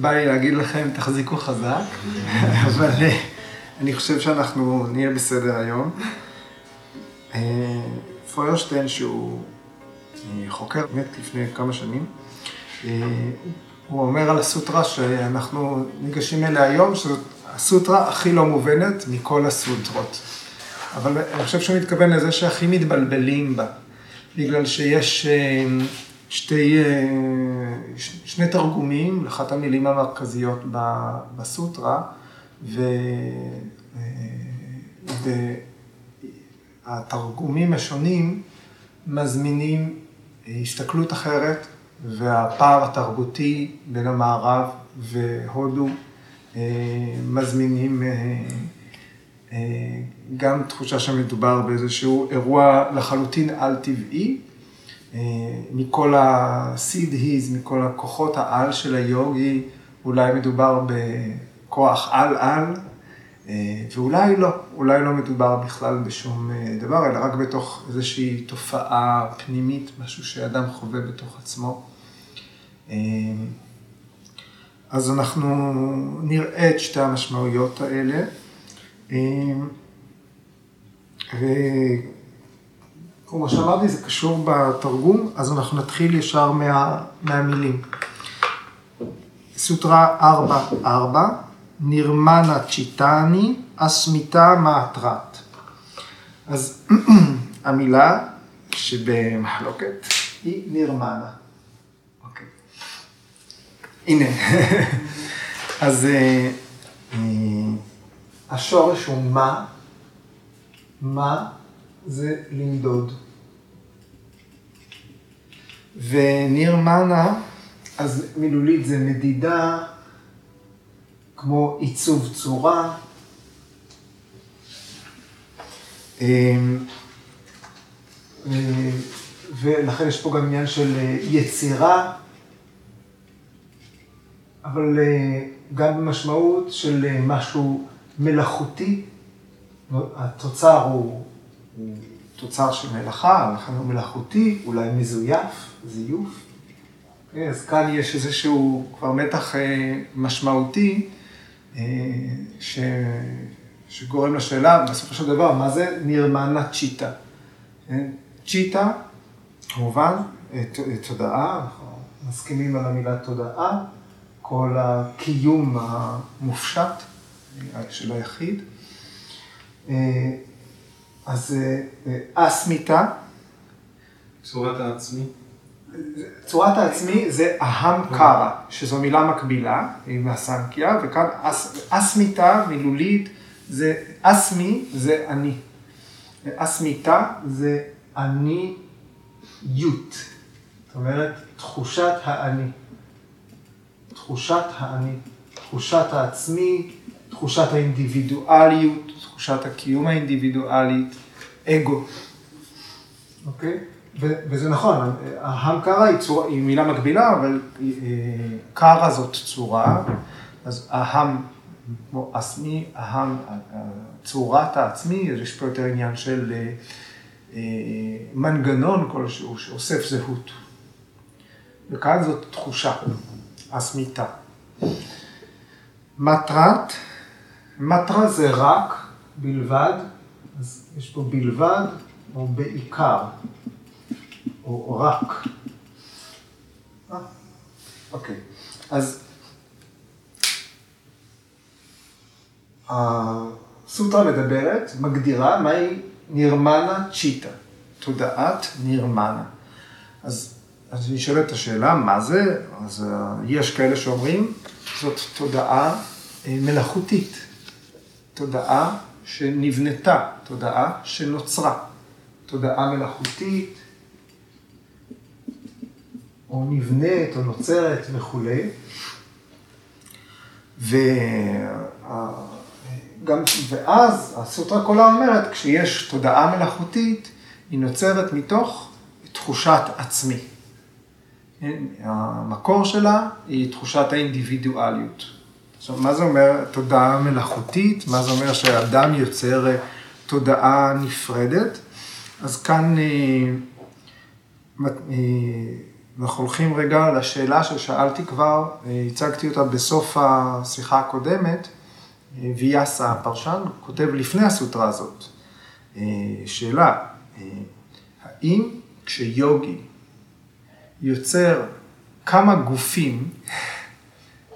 בא לי להגיד לכם, תחזיקו חזק, אבל אה, אני חושב שאנחנו נהיה בסדר היום. אה, פוירשטיין, שהוא אה, חוקר, מת לפני כמה שנים, הוא אומר על הסוטרה שאנחנו ניגשים אליה היום, שזאת הסוטרה הכי לא מובנת מכל הסוטרות. אבל אני חושב שהוא מתכוון לזה שהכי מתבלבלים בה, בגלל שיש שתי, שני תרגומים לאחת המילים המרכזיות בסוטרה, והתרגומים השונים מזמינים הסתכלות אחרת, והפער התרבותי בין המערב והודו מזמינים גם תחושה שמדובר באיזשהו אירוע לחלוטין על-טבעי, מכל ה-seed he's, מכל הכוחות העל של היוגי, אולי מדובר בכוח על-על, ואולי לא, אולי לא מדובר בכלל בשום דבר, אלא רק בתוך איזושהי תופעה פנימית, משהו שאדם חווה בתוך עצמו. אז אנחנו נראה את שתי המשמעויות האלה. כמו שאמרתי, זה קשור בתרגום, אז אנחנו נתחיל ישר מה, מהמילים. סוטרה 4.4, נירמנה צ'יטני, אסמיתה מאטרת. אז המילה שבמחלוקת היא נירמנה. אוקיי. הנה. אז אה, אה, השורש הוא מה, מה זה למדוד. וניר מנה, אז מילולית זה מדידה, כמו עיצוב צורה. אמ, ולכן יש פה גם עניין של יצירה, אבל אה, גם במשמעות של משהו מלאכותי. התוצר הוא תוצר של מלאכה, לכן הוא מלאכותי, אולי מזויף, זיוף. אוקיי, אז כאן יש איזשהו כבר מתח אה, משמעותי, אה, ש... שגורם לשאלה, בסופו של דבר, מה זה נירמנה צ'יטה? כן? צ'יטה, כמובן, אה, תודעה, אנחנו מסכימים על המילה תודעה, כל הקיום המופשט של היחיד. אז אה, אה, אסמיתה. צורת העצמי. צורת העצמי זה אהם קרא, שזו מילה מקבילה עם הסנקיה, וכאן אס, אסמיתה מילולית זה, אסמי זה אני. אסמיתה זה אני יות. זאת אומרת, תחושת האני. תחושת האני. תחושת העצמי, תחושת האינדיבידואליות, תחושת הקיום האינדיבידואלית, אגו. אוקיי? וזה נכון, ההמקרה היא, צורה, היא מילה מקבילה, אבל אה, קרה זאת צורה, אז אהם, כמו עצמי, אהם, צורת העצמי, יש פה יותר עניין של אה, אה, מנגנון כלשהו שאוסף זהות. וכאן זאת תחושה, עצמיתה. מטרת, מטרה זה רק, בלבד, אז יש פה בלבד או בעיקר, או רק. אוקיי, אז הסוטרה מדברת, מגדירה מהי נירמנה צ'יטה, תודעת נירמנה. אז, אז נשאלת השאלה, מה זה? אז אה, יש כאלה שאומרים, זאת תודעה אה, מלאכותית, תודעה שנבנתה, תודעה שנוצרה, תודעה מלאכותית, או נבנית, או נוצרת וכולי. וגם, ואז הסוטרה כולה אומרת, כשיש תודעה מלאכותית, היא נוצרת מתוך תחושת עצמי. המקור שלה היא תחושת האינדיבידואליות. עכשיו, מה זה אומר תודעה מלאכותית? מה זה אומר שאדם יוצר אה, תודעה נפרדת? אז כאן אה, אה, אנחנו הולכים רגע לשאלה ששאלתי כבר, הצגתי אותה בסוף השיחה הקודמת, ויאסה הפרשן כותב לפני הסוטרה הזאת, שאלה, האם כשיוגי יוצר כמה גופים,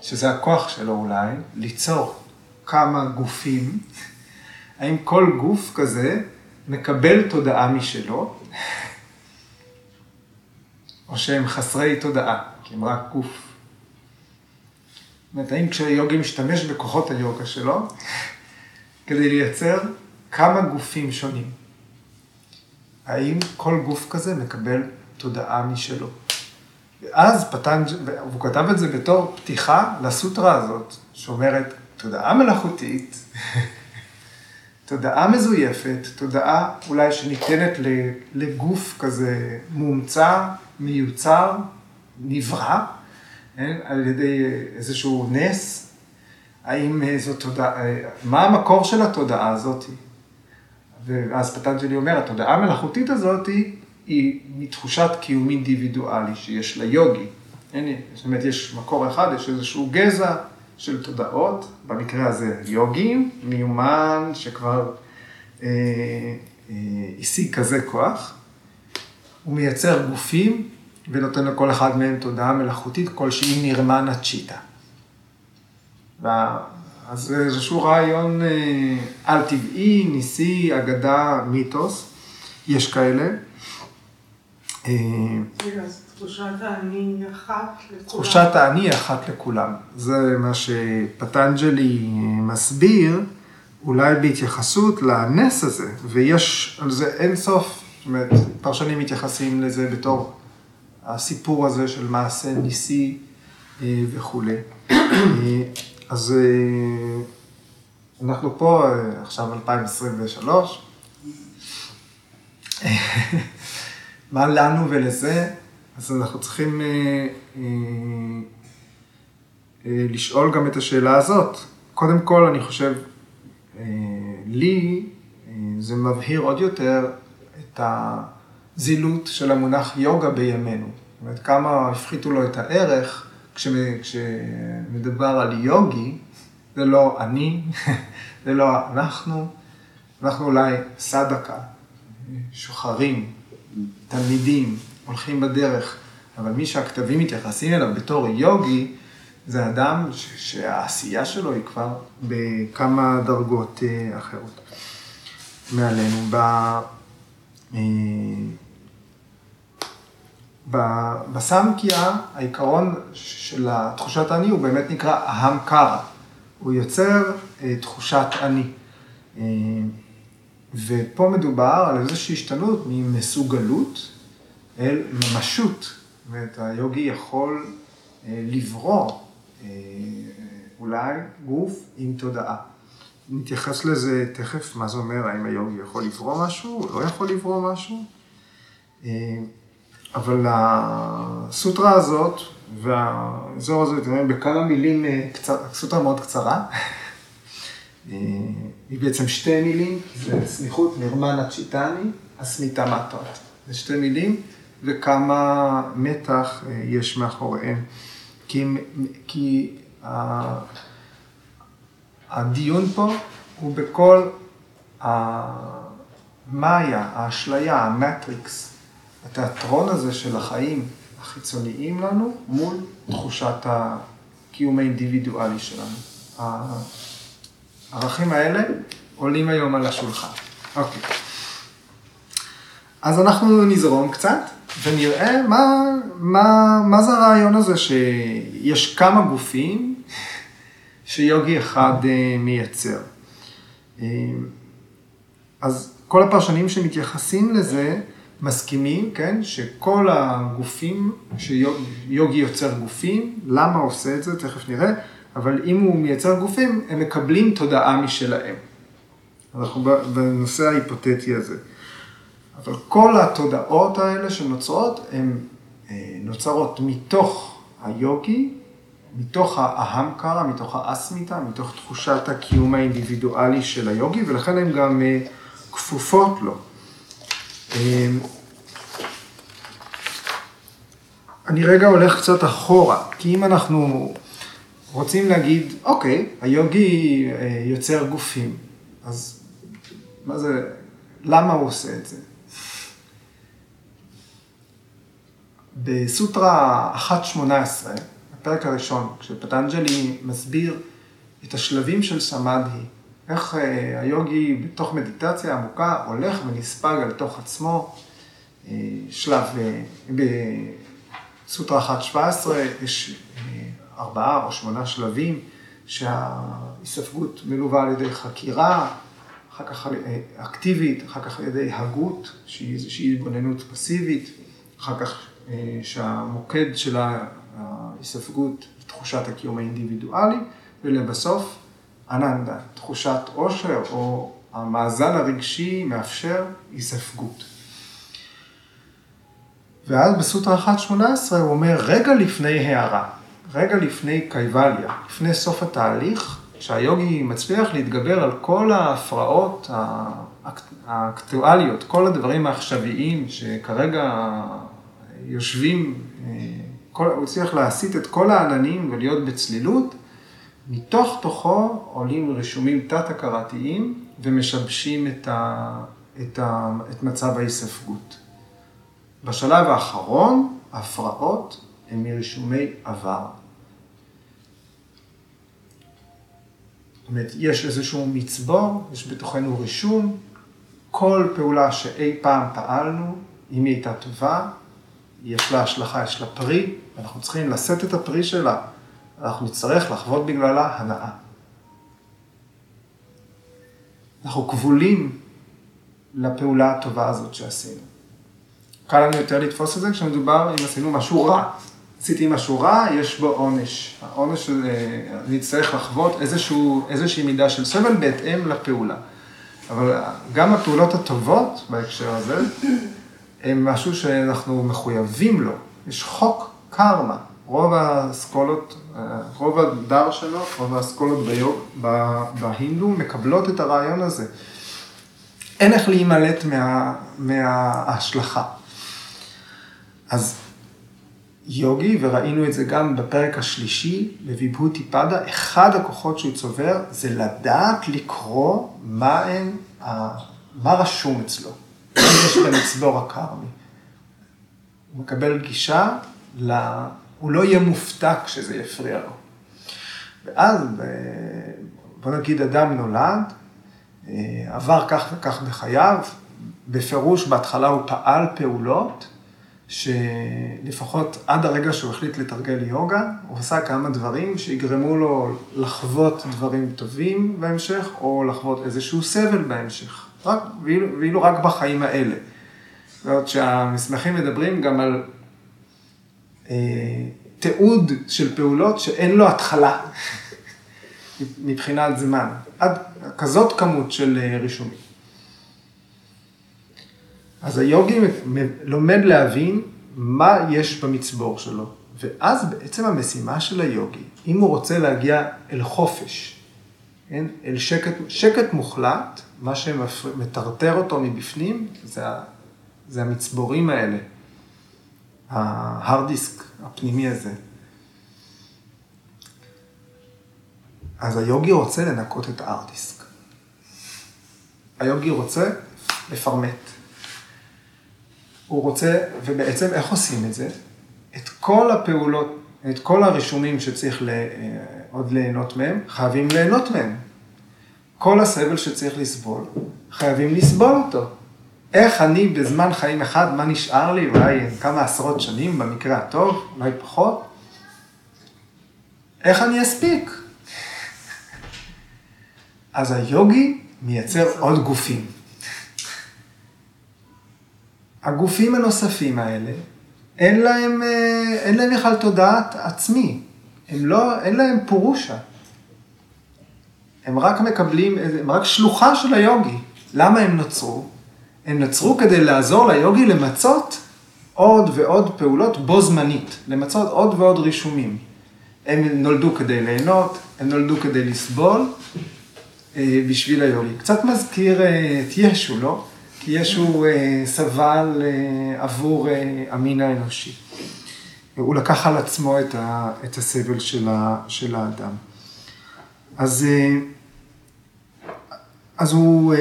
שזה הכוח שלו אולי, ליצור כמה גופים, האם כל גוף כזה מקבל תודעה משלו, או שהם חסרי תודעה, כי הם רק גוף. זאת אומרת, האם כשיוגי משתמש בכוחות היוגה שלו, כדי לייצר כמה גופים שונים, האם כל גוף כזה מקבל תודעה משלו? ואז פטנג', והוא כתב את זה בתור פתיחה לסוטרה הזאת, שאומרת, תודעה מלאכותית, תודעה מזויפת, תודעה אולי שניתנת לגוף כזה מומצא, מיוצר, נברא, כן? על ידי איזשהו נס, האם זו תודעה, מה המקור של התודעה הזאת? ואז פטנג'לי אומר, התודעה המלאכותית הזאת היא מתחושת קיום אינדיבידואלי שיש ליוגי. זאת אומרת, יש מקור אחד, יש איזשהו גזע של תודעות, במקרה הזה יוגי, מיומן, שכבר אה, אה, השיג כזה כוח. הוא מייצר גופים ונותן לכל אחד מהם תודעה מלאכותית כלשהי נרמנה צ'יטה. אז זה איזשהו רעיון אה, על-טבעי, ניסי, אגדה, מיתוס, יש כאלה. אה, תחושת האני אחת לכולם. תחושת האני אחת לכולם. זה מה שפטנג'לי מסביר, אולי בהתייחסות לנס הזה, ויש על זה אין סוף, זאת אומרת, פרשנים מתייחסים לזה בתור הסיפור הזה של מעשה ניסי אה, וכולי. אז אנחנו פה עכשיו 2023. מה לנו ולזה? אז אנחנו צריכים אה, אה, אה, לשאול גם את השאלה הזאת. קודם כל, אני חושב, אה, לי אה, זה מבהיר עוד יותר את הזילות של המונח יוגה בימינו. זאת אומרת, כמה הפחיתו לו את הערך כשמדבר על יוגי, זה לא אני, זה לא אנחנו, אנחנו אולי סדקה, שוחרים, תלמידים, הולכים בדרך, אבל מי שהכתבים מתייחסים אליו בתור יוגי, זה אדם שהעשייה שלו היא כבר בכמה דרגות אה, אחרות מעלינו. ב... אה, בסמקיה, העיקרון של תחושת אני הוא באמת נקרא אהם קרא. הוא יוצר אה, תחושת אני. ופה מדובר על איזושהי השתנות ממסוגלות אל ממשות. זאת אומרת, היוגי יכול אה, לברוא אה, אולי גוף עם תודעה. נתייחס לזה תכף, מה זה אומר, האם היוגי יכול לברוא משהו, או לא יכול לברוא משהו. אה, אבל הסוטרה הזאת והאזור הזה, אתם רואים, בכמה מילים, סוטרה מאוד קצרה. היא בעצם שתי מילים, זה סמיכות נרמנה צ'יטני, אסמיתה מטות. זה שתי מילים וכמה מתח אה, יש מאחוריהם. כי, כי הדיון פה הוא בכל המאיה, האשליה, המטריקס, התיאטרון הזה של החיים החיצוניים לנו מול תחושת הקיום האינדיבידואלי שלנו. הערכים האלה עולים היום על השולחן. אוקיי. אז אנחנו נזרום קצת ונראה מה, מה, מה זה הרעיון הזה שיש כמה גופים שיוגי אחד אה, מייצר. אה, אז כל הפרשנים שמתייחסים לזה מסכימים, כן, שכל הגופים, שיוגי יוצר גופים, למה עושה את זה, תכף נראה, אבל אם הוא מייצר גופים, הם מקבלים תודעה משלהם. אנחנו בנושא ההיפותטי הזה. אבל כל התודעות האלה שנוצרות, הן אה, נוצרות מתוך היוגי, מתוך האהמקרה, מתוך האסמיתה, מתוך תחושת הקיום האינדיבידואלי של היוגי, ולכן הן גם אה, כפופות לו. אה, אני רגע הולך קצת אחורה, כי אם אנחנו רוצים להגיד, אוקיי, היוגי אה, יוצר גופים, אז מה זה, למה הוא עושה את זה? בסוטרה 1.18, הפרק הראשון, כשפטנג'לי מסביר את השלבים של סמאדהי, איך אה, היוגי בתוך מדיטציה עמוקה הולך ונספג על תוך עצמו, אה, שלב, בסוטרה 1.17 יש ארבעה או שמונה שלבים שההיספגות מלווה על ידי חקירה, אחר כך אקטיבית, אחר כך על ידי הגות, שהיא איזושהי התבוננות פסיבית, אחר כך אה, שהמוקד של ההיספגות תחושת הקיום האינדיבידואלי, ולבסוף אננדה, תחושת עושר או המאזן הרגשי מאפשר היספגות. ואז בסוטרה 1.18 הוא אומר, רגע לפני הערה, רגע לפני קייבליה, לפני סוף התהליך, שהיוגי מצליח להתגבר על כל ההפרעות האקטואליות, כל הדברים העכשוויים שכרגע יושבים, כל, הוא הצליח להסיט את כל העננים ולהיות בצלילות, מתוך תוכו עולים רישומים תת-הכרתיים ומשבשים את, ה, את, ה, את מצב ההיספגות. בשלב האחרון, ההפרעות הן מרישומי עבר. אומרת, יש איזשהו מצבור, יש בתוכנו רישום, כל פעולה שאי פעם פעלנו, אם היא הייתה טובה, יש לה השלכה, יש לה פרי, ואנחנו צריכים לשאת את הפרי שלה, אנחנו נצטרך לחוות בגללה הנאה. אנחנו כבולים לפעולה הטובה הזאת שעשינו. קל לנו יותר לתפוס את זה כשמדובר אם עשינו משהו רע. עשיתי משהו רע, יש בו עונש. העונש, אני אצטרך לחוות איזשהו, איזושהי מידה של סבל בהתאם לפעולה. אבל גם הפעולות הטובות בהקשר הזה, הן משהו שאנחנו מחויבים לו. יש חוק קרמה. רוב האסכולות, רוב הדר שלו, רוב האסכולות בהינדו מקבלות את הרעיון הזה. אין איך להימלט מה, מההשלכה. אז יוגי, וראינו את זה גם בפרק השלישי בוויבהותי פדה, אחד הכוחות שהוא צובר זה לדעת לקרוא מה הם, מה רשום אצלו, מה יש במצבור הכרמי. הוא מקבל גישה, ל... הוא לא יהיה מופתע כשזה יפריע לו. ואז, בוא נגיד אדם נולד, אה, עבר כך וכך בחייו, בפירוש בהתחלה הוא פעל פעולות, שלפחות עד הרגע שהוא החליט לתרגל יוגה, הוא עשה כמה דברים שיגרמו לו לחוות דברים טובים בהמשך, או לחוות איזשהו סבל בהמשך, רק, ואילו, ואילו רק בחיים האלה. ועוד שהמסמכים מדברים גם על אה, תיעוד של פעולות שאין לו התחלה מבחינת זמן, עד כזאת כמות של אה, רישומים. אז היוגי לומד להבין מה יש במצבור שלו, ואז בעצם המשימה של היוגי, אם הוא רוצה להגיע אל חופש, כן? אל שקט, שקט מוחלט, מה שמטרטר אותו מבפנים, זה, זה המצבורים האלה, ההרד דיסק הפנימי הזה. אז היוגי רוצה לנקות את ההרד דיסק. היוגי רוצה לפרמט. הוא רוצה, ובעצם איך עושים את זה? את כל הפעולות, את כל הרישומים שצריך לה, אה, עוד ליהנות מהם, חייבים ליהנות מהם. כל הסבל שצריך לסבול, חייבים לסבול אותו. איך אני בזמן חיים אחד, מה נשאר לי, אולי כמה עשרות שנים במקרה הטוב, אולי פחות, איך אני אספיק? אז היוגי מייצר עוד גופים. הגופים הנוספים האלה, אין להם, אה, אין להם בכלל תודעת עצמי. הם לא, אין להם פורושה. הם רק מקבלים, הם רק שלוחה של היוגי. למה הם נוצרו? הם נוצרו כדי לעזור ליוגי למצות עוד ועוד פעולות בו זמנית, למצות עוד ועוד רישומים. הם נולדו כדי ליהנות, הם נולדו כדי לסבול אה, בשביל היוגי. קצת מזכיר אה, את ישו, לא? כי ישו אה, סבל אה, עבור אה, המין האנושי. הוא לקח על עצמו את, הסבל של, של האדם. אז, אז הוא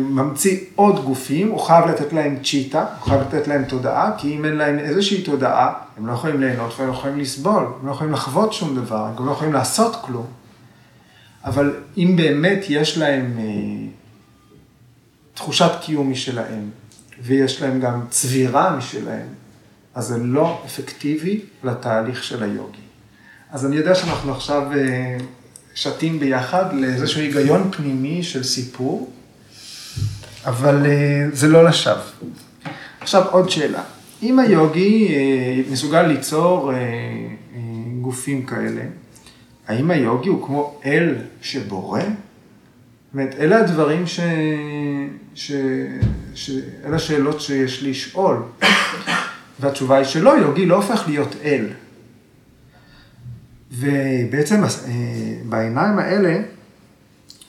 ממציא עוד גופים, הוא חייב לתת להם צ'יטה, הוא חייב לתת להם תודעה, כי אם אין להם איזושהי תודעה, הם לא יכולים ליהנות והם לא יכולים לסבול, הם לא יכולים לחוות שום דבר, הם גם לא יכולים לעשות כלום. אבל אם באמת יש להם תחושת קיום משלהם, ויש להם גם צבירה משלהם, אז זה לא אפקטיבי לתהליך של היוגי. אז אני יודע שאנחנו עכשיו אה, שתים ביחד לאיזשהו היגיון פנימי של סיפור, אבל אה, זה לא לשווא. עכשיו עוד שאלה. אם היוגי אה, מסוגל ליצור גופים כאלה, האם היוגי הוא כמו אל שבורא? אומרת, אלה הדברים ש... ש... ש... אלה השאלות שיש לשאול. והתשובה היא שלא, יוגי לא הופך להיות אל. ובעצם אה, בעיניים האלה,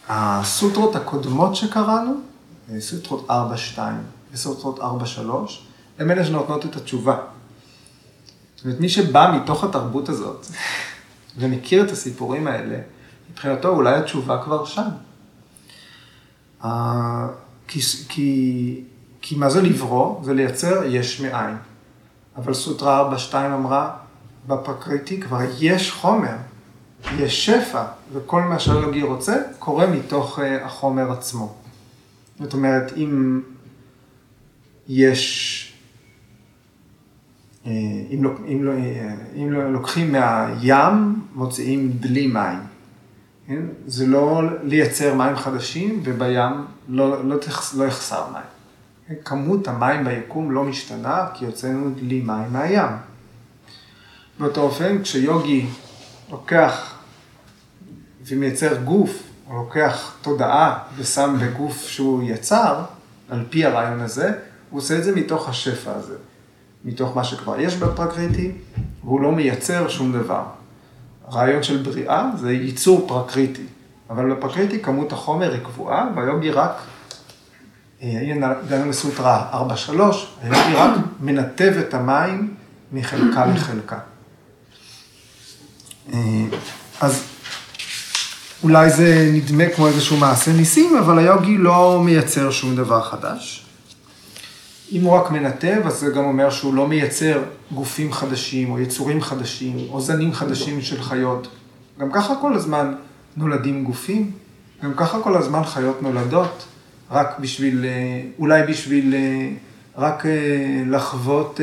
הסוטרות הקודמות שקראנו, אה, סוטרות 4.2 וסוטרות 4.3, הן אלה שנותנות את התשובה. זאת אומרת, מי שבא מתוך התרבות הזאת ומכיר את הסיפורים האלה, מבחינתו אולי התשובה כבר שם. כי, כי, כי מה זה לברוא? זה לייצר יש מאין. אבל סוטרה 4.2 אמרה, בפרקריטי כבר יש חומר, יש שפע, וכל מה שהיוגי רוצה קורה מתוך אה, החומר עצמו. זאת אומרת, אם יש, אה, אם, לוק, אם, אה, אם לוקחים מהים, מוציאים דלי מים. כן? זה לא לייצר מים חדשים, ובים לא, לא, לא יחסר מים. כמות המים ביקום לא משתנה, כי יוצאנו דלי מים מהים. באותו אופן, כשיוגי לוקח ומייצר גוף, או לוקח תודעה ושם בגוף שהוא יצר, על פי הרעיון הזה, הוא עושה את זה מתוך השפע הזה, מתוך מה שכבר יש בפרקריטי, והוא לא מייצר שום דבר. הרעיון של בריאה זה ייצור פרקריטי, אבל בפרקריטי כמות החומר היא קבועה, והיוגי רק הנה הגענו לסוטרה 4-3, היוגי רק מנתב את המים מחלקה לחלקה. אה, אז אולי זה נדמה כמו איזשהו מעשה ניסים, אבל היוגי לא מייצר שום דבר חדש. אם הוא רק מנתב, אז זה גם אומר שהוא לא מייצר גופים חדשים, או יצורים חדשים, או זנים חדשים של חיות. גם ככה כל הזמן נולדים גופים, גם ככה כל הזמן חיות נולדות. רק בשביל, אה, אולי בשביל אה, רק אה, לחוות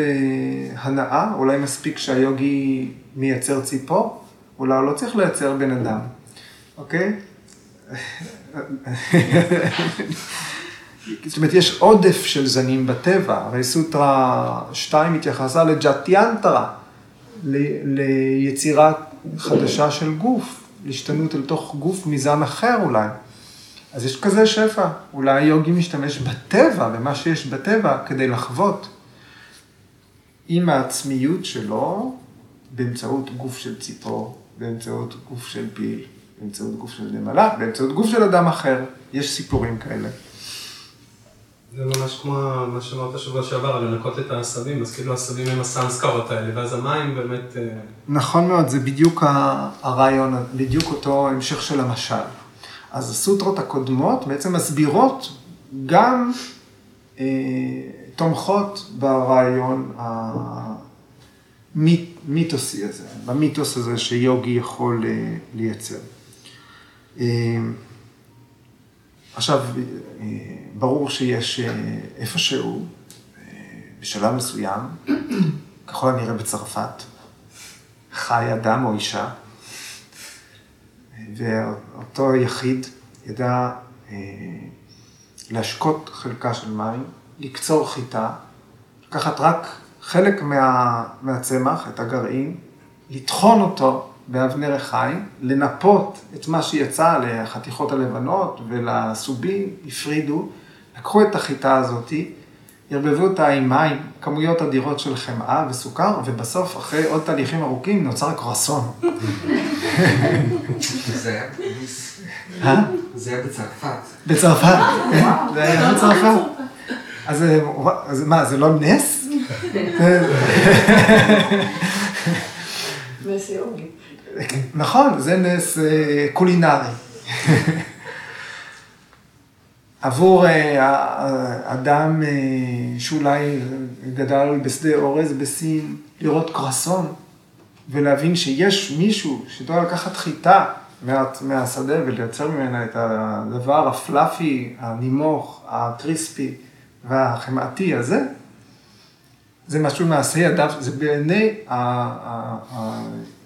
הנאה, אולי מספיק שהיוגי מייצר ציפור, אולי הוא לא צריך לייצר בן אדם, אוקיי? זאת אומרת, יש עודף של זנים בטבע, הרי סוטרה 2 התייחסה לג'טיאנטרה, ליצירה חדשה של גוף, להשתנות אל תוך גוף מזן אחר אולי. אז יש כזה שפע. אולי יוגי משתמש בטבע, במה שיש בטבע, כדי לחוות עם העצמיות שלו, באמצעות גוף של ציפור, באמצעות גוף של פיל, באמצעות גוף של נמלה, באמצעות גוף של אדם אחר. יש סיפורים כאלה. זה ממש כמו מה שאמרת שבוע שעבר, על לנקות את העשבים, אז כאילו העשבים הם הסנסקרות האלה, ואז המים באמת... אה, נכון מאוד, זה בדיוק הרעיון, בדיוק אותו המשך של המשל. אז הסוטרות הקודמות בעצם מסבירות גם אה, תומכות ברעיון המיתוסי הזה, במיתוס הזה שיוגי יכול אה, לייצר. עכשיו, אה, ברור שיש אה, איפשהו, אה, בשלב מסוים, ככל הנראה בצרפת, חי אדם או אישה, ואותו יחיד ידע להשקות חלקה של מים, לקצור חיטה, לקחת רק חלק מה, מהצמח, את הגרעין, לטחון אותו באבני ריחיים, לנפות את מה שיצא לחתיכות הלבנות ולסובים, הפרידו, לקחו את החיטה הזאתי, ערבבו אותה עם מים, כמויות אדירות של חמאה וסוכר, ובסוף, אחרי עוד תהליכים ארוכים, נוצר קרואסון. זה היה בצרפת. בצרפת, כן, זה היה בצרפת. אז מה, זה לא נס? נס יוגי. נכון, זה נס אה, קולינרי. עבור אה, אדם אה, שאולי גדל בשדה אורז בסין, לראות קרסון ולהבין שיש מישהו שיודע לקחת חיטה מה, מהשדה ולייצר ממנה את הדבר הפלאפי, הנימוך, הקריספי והחמאתי הזה, זה משהו מעשה ידיו, זה בעיני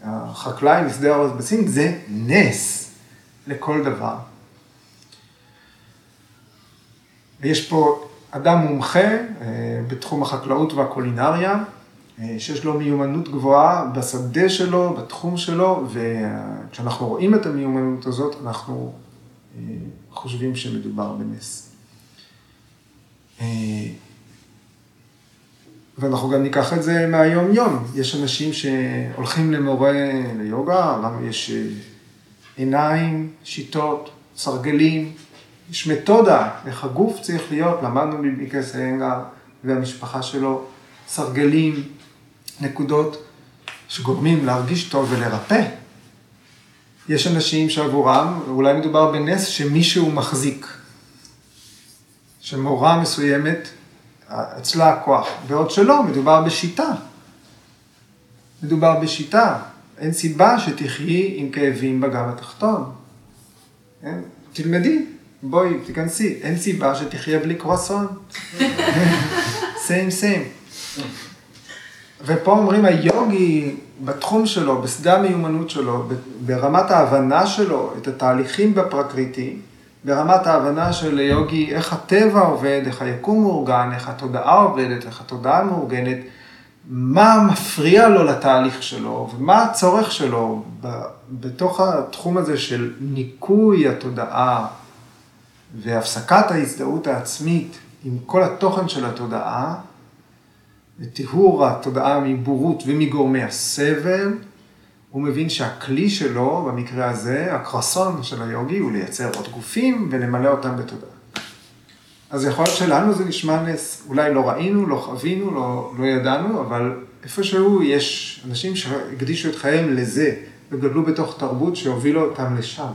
החקלאי משדה בסין, זה נס לכל דבר. ויש פה אדם מומחה אה, בתחום החקלאות והקולינריה, אה, שיש לו מיומנות גבוהה בשדה שלו, בתחום שלו, וכשאנחנו רואים את המיומנות הזאת, אנחנו אה, חושבים שמדובר בנס. ואנחנו גם ניקח את זה מהיום-יום. יש אנשים שהולכים למורה ליוגה, לנו יש עיניים, שיטות, סרגלים, יש מתודה, איך הגוף צריך להיות, למדנו מביקס האנגר והמשפחה שלו, סרגלים, נקודות שגורמים להרגיש טוב ולרפא. יש אנשים שעבורם, אולי מדובר בנס שמישהו מחזיק, שמורה מסוימת, אצלה הכוח, בעוד שלא, מדובר בשיטה. מדובר בשיטה, אין סיבה שתחיי עם כאבים בגב התחתון. כן? תלמדי, בואי, תיכנסי, אין סיבה שתחיה בלי קרואסון. סיים סיים. ופה אומרים היוגי בתחום שלו, בשדה המיומנות שלו, ברמת ההבנה שלו, את התהליכים בפרקריטי, ברמת ההבנה של יוגי, איך הטבע עובד, איך היקום מאורגן, איך התודעה עובדת, איך התודעה מאורגנת, מה מפריע לו לתהליך שלו, ומה הצורך שלו בתוך התחום הזה של ניקוי התודעה, והפסקת ההזדהות העצמית עם כל התוכן של התודעה, וטיהור התודעה מבורות ומגורמי הסבל, הוא מבין שהכלי שלו, במקרה הזה, הקרסון של היוגי, הוא לייצר עוד גופים ולמלא אותם בתודעה. אז יכול להיות שלנו זה נשמע נס, אולי לא ראינו, לא חווינו, לא, לא ידענו, אבל איפשהו יש אנשים שהקדישו את חייהם לזה, וגדלו בתוך תרבות שהובילו אותם לשם.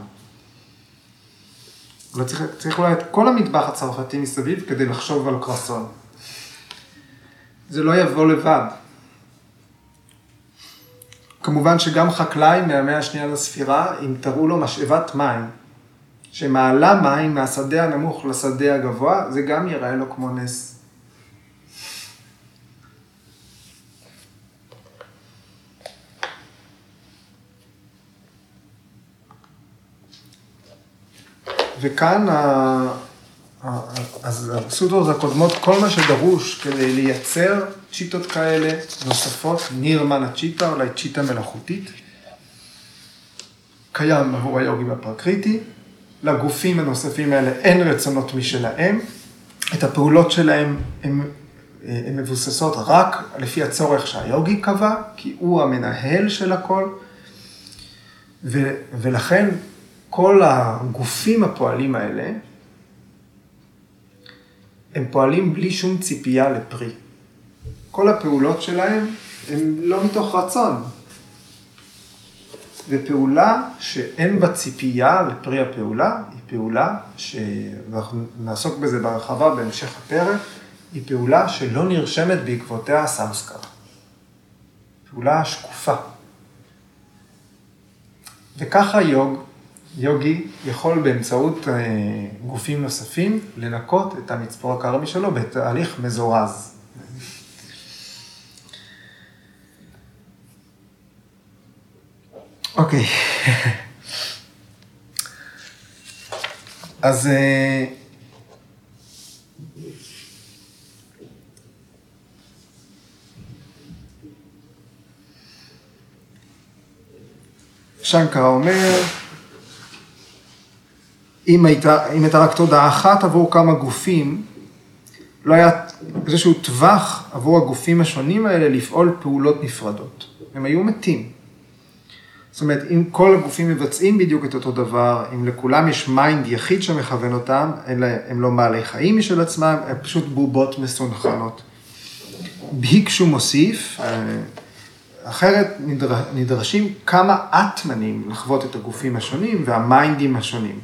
לא צריך, צריך אולי את כל המטבח הצרפתי מסביב כדי לחשוב על קרסון. זה לא יבוא לבד. כמובן שגם חקלאי מהמאה השנייה לספירה, אם תראו לו משאבת מים, שמעלה מים מהשדה הנמוך לשדה הגבוה, זה גם ייראה לו כמו נס. וכאן, אז הסודרות הקודמות, כל מה שדרוש כדי לייצר צ'יטות כאלה נוספות, נירמנה צ'יטה, אולי צ'יטה מלאכותית, קיים עבור היוגים הפרקריטי, לגופים הנוספים האלה אין רצונות משלהם, את הפעולות שלהם הן מבוססות רק לפי הצורך שהיוגי קבע, כי הוא המנהל של הכל, ו, ולכן כל הגופים הפועלים האלה, הם פועלים בלי שום ציפייה לפרי. כל הפעולות שלהם הן לא מתוך רצון. ופעולה שאין בה ציפייה לפרי הפעולה, היא פעולה, שאנחנו נעסוק בזה בהרחבה בהמשך הפרק, היא פעולה שלא נרשמת בעקבותיה הסמסקר. פעולה שקופה. וככה יוג יוגי יכול באמצעות אה, גופים נוספים לנקות את המצפור הקרמי שלו בתהליך מזורז. אוקיי. אז אה, שנקרה אומר, אם הייתה, אם הייתה רק תודעה אחת עבור כמה גופים, לא היה איזשהו טווח עבור הגופים השונים האלה לפעול פעולות נפרדות. הם היו מתים. זאת אומרת, אם כל הגופים מבצעים בדיוק את אותו דבר, אם לכולם יש mind יחיד שמכוון אותם, אלא הם לא בעלי חיים משל עצמם, הם פשוט בובות מסונכרנות. ביקשו מוסיף, אה, אחרת נדר, נדרשים כמה אטמנים לחוות את הגופים השונים והמיינדים השונים.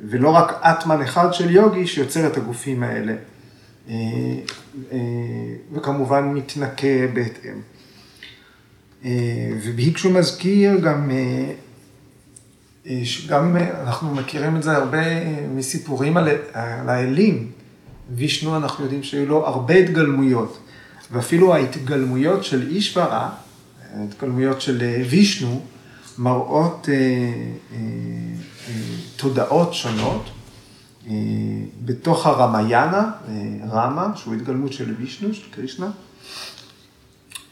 ולא רק אטמן אחד של יוגי שיוצר את הגופים האלה. אה, אה, וכמובן מתנקה בהתאם. אה, ובהיקשו מזכיר גם, גם אנחנו מכירים את זה הרבה מסיפורים על, על האלים. וישנו, אנחנו יודעים שהיו לו הרבה התגלמויות, ואפילו ההתגלמויות של אישברה, ההתגלמויות של וישנו, מראות אה, אה, אה, תודעות שונות. אה, בתוך הרמיאנה, אה, רמה, שהוא התגלמות של וישנו, של קרישנה,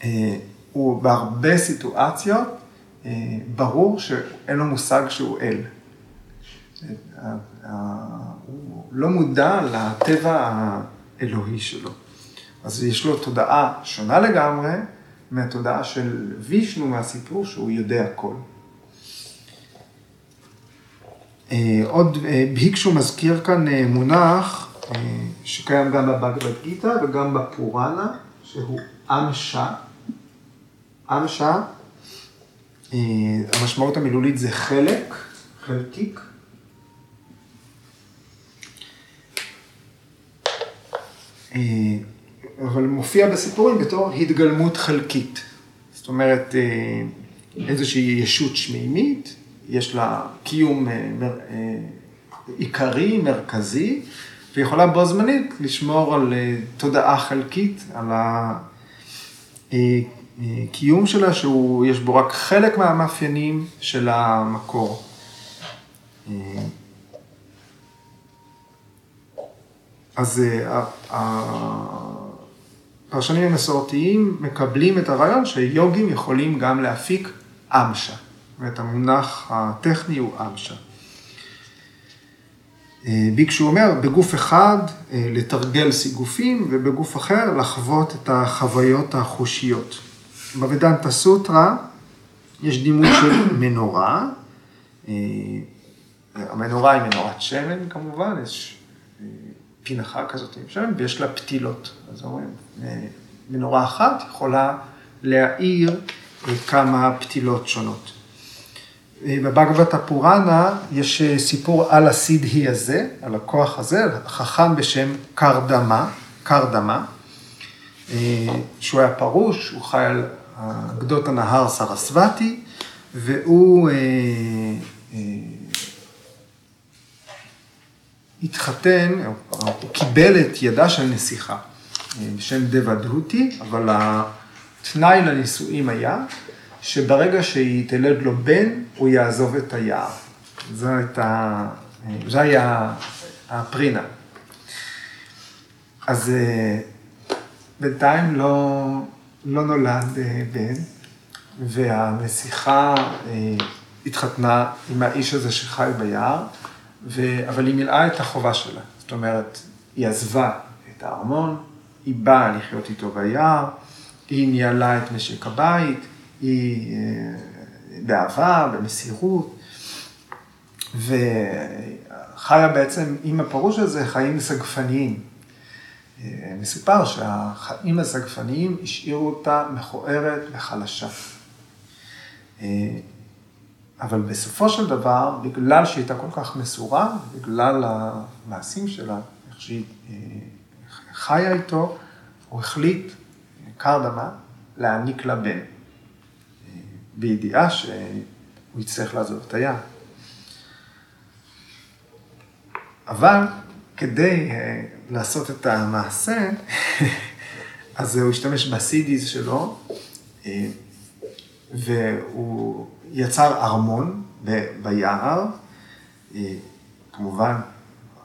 אה, הוא בהרבה סיטואציות, ברור שאין לו מושג שהוא אל. הוא לא מודע לטבע האלוהי שלו. אז יש לו תודעה שונה לגמרי מהתודעה של וישנו מהסיפור שהוא יודע הכל. אה, עוד אה, ביקשו מזכיר כאן אה, מונח שקיים גם בבגבד גיתא וגם בפוראנה, שהוא אמשה. אמשה, המשמעות המילולית זה חלק, חלקיק. אבל מופיע בסיפורים בתור התגלמות חלקית. זאת אומרת, איזושהי ישות שמימית יש לה קיום אה, אה, עיקרי, מרכזי, ויכולה בו זמנית לשמור על אה, תודעה חלקית, על הקיום שלה, שיש בו רק חלק מהמאפיינים של המקור. אז הפרשנים המסורתיים מקבלים את הרעיון שיוגים יכולים גם להפיק אמשה. ואת המונח הטכני הוא אמשה. אה, ביקשו אומר, בגוף אחד אה, לתרגל סיגופים ובגוף אחר לחוות את החוויות החושיות. בוודנטה סוטרה יש דימוי של מנורה, אה, המנורה היא מנורת שמן כמובן, יש פינחה כזאת עם שמן ויש לה פתילות. אז אומרים, מנורה אחת יכולה להאיר כמה פתילות שונות. בבגבתא פוראנה יש אה, סיפור על הסידהי הזה, על הכוח הזה, חכם בשם קרדמה, קרדמה, אה, שהוא היה פרוש, הוא חי על גדות הנהר סרסבתי, והוא אה, התחתן, הוא קיבל את ידה של נסיכה בשם דבא דהותי, אבל התנאי לנישואים היה שברגע שהיא תלד לו בן, הוא יעזוב את היער. זו הייתה, זה היה הפרינה. אז אה, בינתיים לא, לא נולד אה, בן, והנסיכה אה, התחתנה עם האיש הזה שחי ביער, ו... אבל היא מילאה את החובה שלה. זאת אומרת, היא עזבה את הארמון, היא באה לחיות איתו ביער, היא ניהלה את משק הבית, היא אה, באהבה, במסירות, וחיה בעצם עם הפרוש הזה חיים סגפניים. אה, מסופר שהחיים הסגפניים השאירו אותה מכוערת וחלשה. אה, אבל בסופו של דבר, בגלל שהיא הייתה כל כך מסורה, בגלל המעשים שלה, איך שהיא חיה איתו, הוא החליט, קרדמה, להעניק לה בן. בידיעה שהוא יצטרך לעזוב את הים. אבל כדי אה, לעשות את המעשה, אז הוא השתמש בסידיז שלו, אה, והוא יצר ארמון ביער, אה, כמובן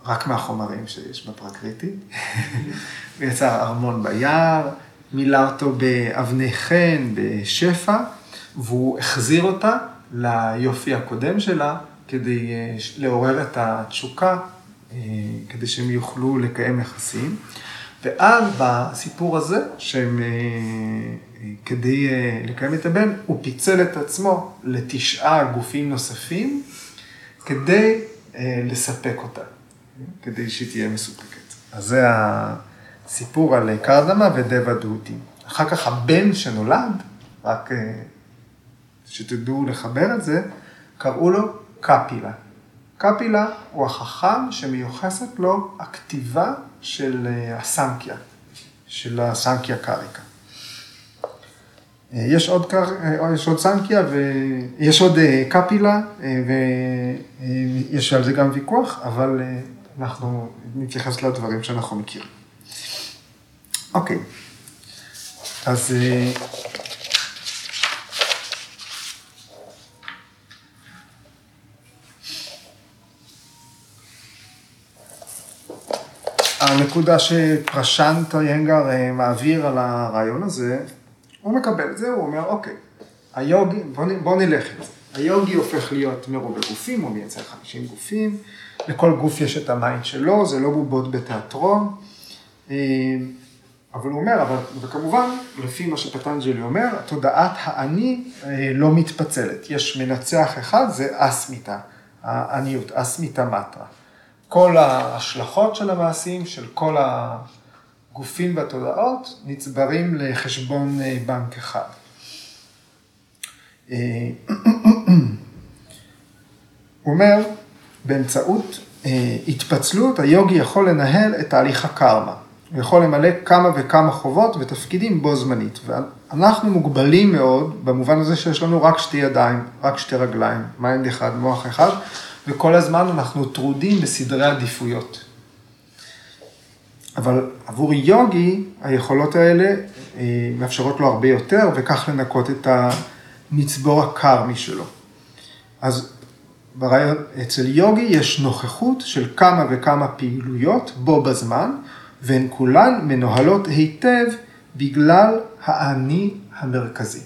רק מהחומרים שיש בפרקריטי. הוא יצר ארמון ביער, מילא אותו באבני חן, בשפע, והוא החזיר אותה ליופי הקודם שלה, כדי אה, לעורר את התשוקה, כדי שהם יוכלו לקיים יחסים. ואז בסיפור הזה, שהם, אה, כדי לקיים את הבן, הוא פיצל את עצמו לתשעה גופים נוספים, כדי לספק אותה, כדי שהיא תהיה מסופקת. אז זה הסיפור על קרדמה ודבא דותי. אחר כך הבן שנולד, רק שתדעו לחבר את זה, קראו לו קפילה. קפילה הוא החכם שמיוחסת לו הכתיבה של הסנקיה, של הסנקיה קריקה. יש עוד, יש עוד סנקיה ויש עוד קפילה ויש על זה גם ויכוח, אבל אנחנו נתייחס לדברים שאנחנו מכירים. אוקיי, אז הנקודה שפרשנט ינגר מעביר על הרעיון הזה, הוא מקבל את זה, הוא אומר, אוקיי, היוגי, בוא, בוא נלך את זה. היוגי הופך להיות מרובה גופים, הוא מייצר 50 גופים, לכל גוף יש את ה mind שלו, זה לא בובות בתיאטרון. אבל הוא אומר, אבל, וכמובן, לפי מה שפטנג'לי אומר, תודעת האני לא מתפצלת. יש מנצח אחד, זה אסמיתה, האניות, אסמיתה מטרה. כל ההשלכות של המעשים, של כל הגופים והתודעות, נצברים לחשבון בנק אחד. הוא אומר, באמצעות התפצלות, היוגי יכול לנהל את תהליך הקרמה. הוא יכול למלא כמה וכמה חובות ותפקידים בו זמנית. ואנחנו מוגבלים מאוד, במובן הזה שיש לנו רק שתי ידיים, רק שתי רגליים, mind אחד, מוח אחד, וכל הזמן אנחנו טרודים בסדרי עדיפויות. אבל עבור יוגי, היכולות האלה מאפשרות לו הרבה יותר, וכך לנקות את המצבור הקרמי שלו. אז ברעיון, אצל יוגי יש נוכחות של כמה וכמה פעילויות בו בזמן, והן כולן מנוהלות היטב בגלל האני המרכזי. Okay?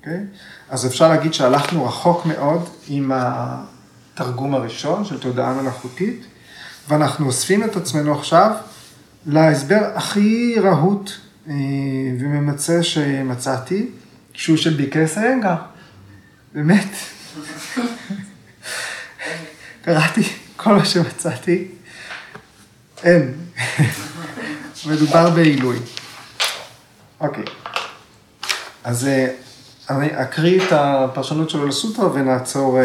אוקיי? אז אפשר להגיד שהלכנו רחוק מאוד עם התרגום הראשון של תודעה מלאכותית, ואנחנו אוספים את עצמנו עכשיו להסבר הכי רהוט וממצה שמצאתי, שהוא של ביקס רגע, באמת. קראתי כל מה שמצאתי, אין. מדובר בעילוי. אוקיי. אז אני אקריא את הפרשנות שלו לסוטרה ונעצור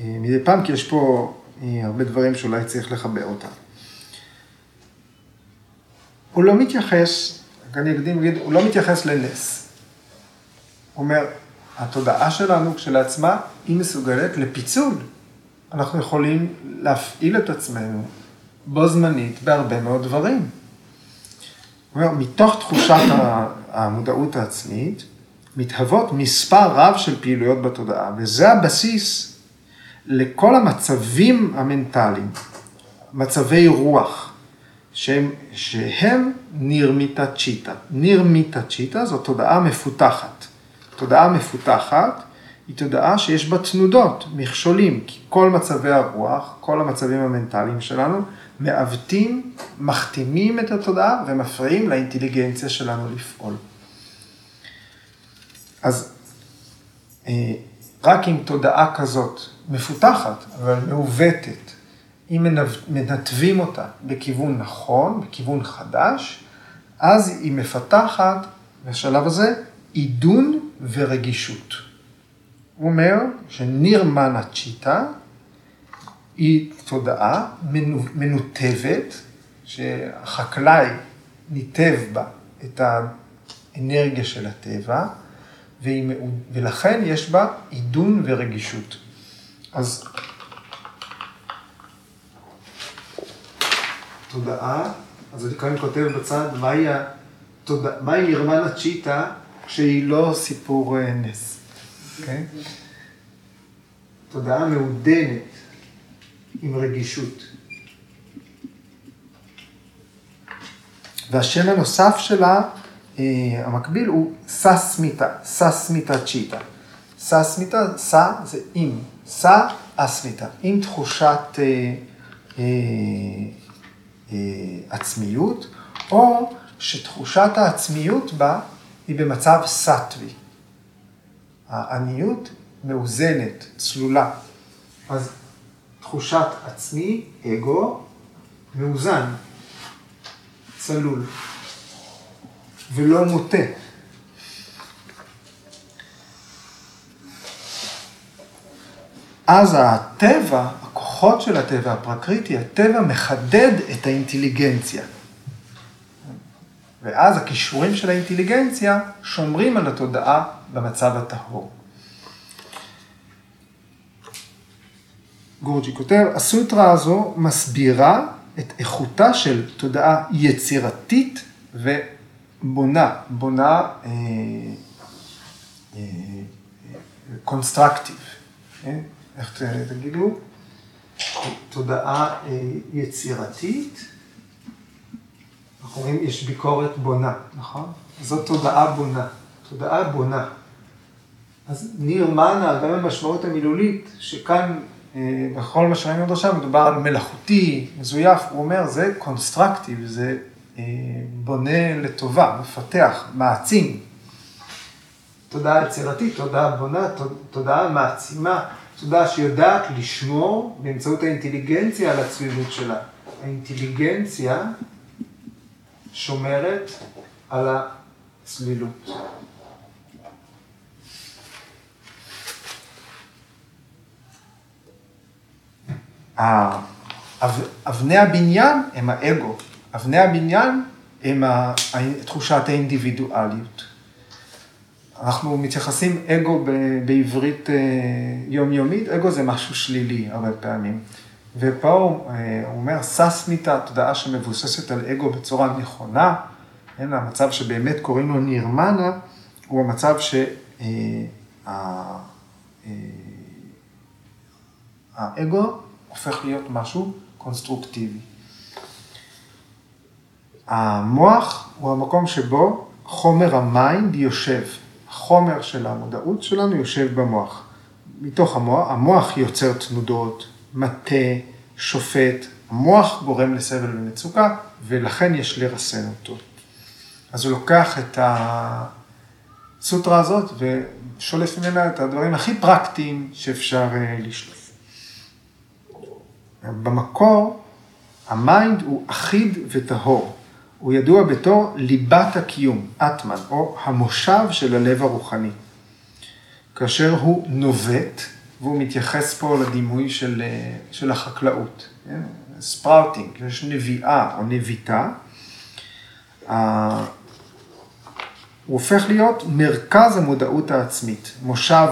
מדי פעם, כי יש פה הרבה דברים שאולי צריך לחבר אותם. הוא לא מתייחס, אני אקדים ואגיד, הוא לא מתייחס לנס. הוא אומר, התודעה שלנו כשלעצמה, היא מסוגלת לפיצול. אנחנו יכולים להפעיל את עצמנו בו זמנית בהרבה מאוד דברים. הוא אומר, מתוך תחושת המודעות העצמית, מתהוות מספר רב של פעילויות בתודעה, וזה הבסיס לכל המצבים המנטליים, מצבי רוח, שהם, שהם נירמיטה צ'יטה. נירמיטה צ'יטה זו תודעה מפותחת. תודעה מפותחת היא תודעה שיש בה תנודות, מכשולים, כי כל מצבי הרוח, כל המצבים המנטליים שלנו, מעוותים, מחתימים את התודעה ומפריעים לאינטליגנציה שלנו לפעול. אז רק עם תודעה כזאת, מפותחת, אבל מעוותת, אם מנתבים אותה בכיוון נכון, בכיוון חדש, אז היא מפתחת, בשלב הזה, עידון ורגישות. הוא אומר שנירמנה צ'יטה היא תודעה מנותבת, שהחקלאי ניתב בה את האנרגיה של הטבע, ולכן יש בה עידון ורגישות. אז תודעה, אז אני כאן כותב בצד, מהי, התודע... מהי ירמנה צ'יטה כשהיא לא סיפור נס, אוקיי? Okay? תודעה מעודנת עם רגישות. והשם הנוסף שלה, המקביל, הוא ססמיתה, ססמיתה צ'יטה. ססמיתה, סה זה עם, סה אסמיתה, עם תחושת אה, אה, אה, עצמיות, או שתחושת העצמיות בה היא במצב סטווי. העניות מאוזנת, צלולה. אז תחושת עצמי, אגו, מאוזן, צלול, ולא מוטה. אז הטבע, הכוחות של הטבע, הפרקריטי, הטבע מחדד את האינטליגנציה. ואז הכישורים של האינטליגנציה שומרים על התודעה במצב הטהור. גורג'י כותב, הסוטרה הזו מסבירה את איכותה של תודעה יצירתית ו... בונה קונסטרקטיב, אה, אה, איך תגידו? תודעה אה, יצירתית, אנחנו רואים, יש ביקורת בונה, נכון? זאת תודעה בונה, תודעה בונה. אז ניר מנה, גם במשמעות המילולית, שכאן בכל מה שראינו עד עכשיו מדובר על מלאכותי, מזויף, הוא אומר, זה קונסטרקטיב, זה בונה לטובה, מפתח, מעצים. תודעה יצירתית, תודעה בונה, תודעה מעצימה, תודעה שיודעת לשמור באמצעות האינטליגנציה על הצלילות שלה. האינטליגנציה שומרת על הצלילות. אבני הבניין הם האגו, אבני הבניין הם תחושת האינדיבידואליות. אנחנו מתייחסים אגו בעברית אה, יומיומית, אגו זה משהו שלילי הרבה פעמים. ופה הוא אה, אומר, ססמיתה, תודעה שמבוססת על אגו בצורה נכונה, כן, המצב שבאמת קוראים לו נירמנה, הוא המצב שהאגו אה, הופך להיות משהו קונסטרוקטיבי. המוח הוא המקום שבו חומר ה mind יושב. החומר של המודעות שלנו יושב במוח. מתוך המוח, המוח יוצר תנודות, מטה, שופט, המוח גורם לסבל ומצוקה, ולכן יש לרסן אותו. אז הוא לוקח את הסוטרה הזאת ושולף ממנה את הדברים הכי פרקטיים שאפשר אה, לשלוף. במקור, ה mind הוא אחיד וטהור. הוא ידוע בתור ליבת הקיום, אטמן, או המושב של הלב הרוחני. כאשר הוא נובט, והוא מתייחס פה לדימוי של, של החקלאות, sprouting, יש נביאה או נביטה, הוא הופך להיות מרכז המודעות העצמית. מושב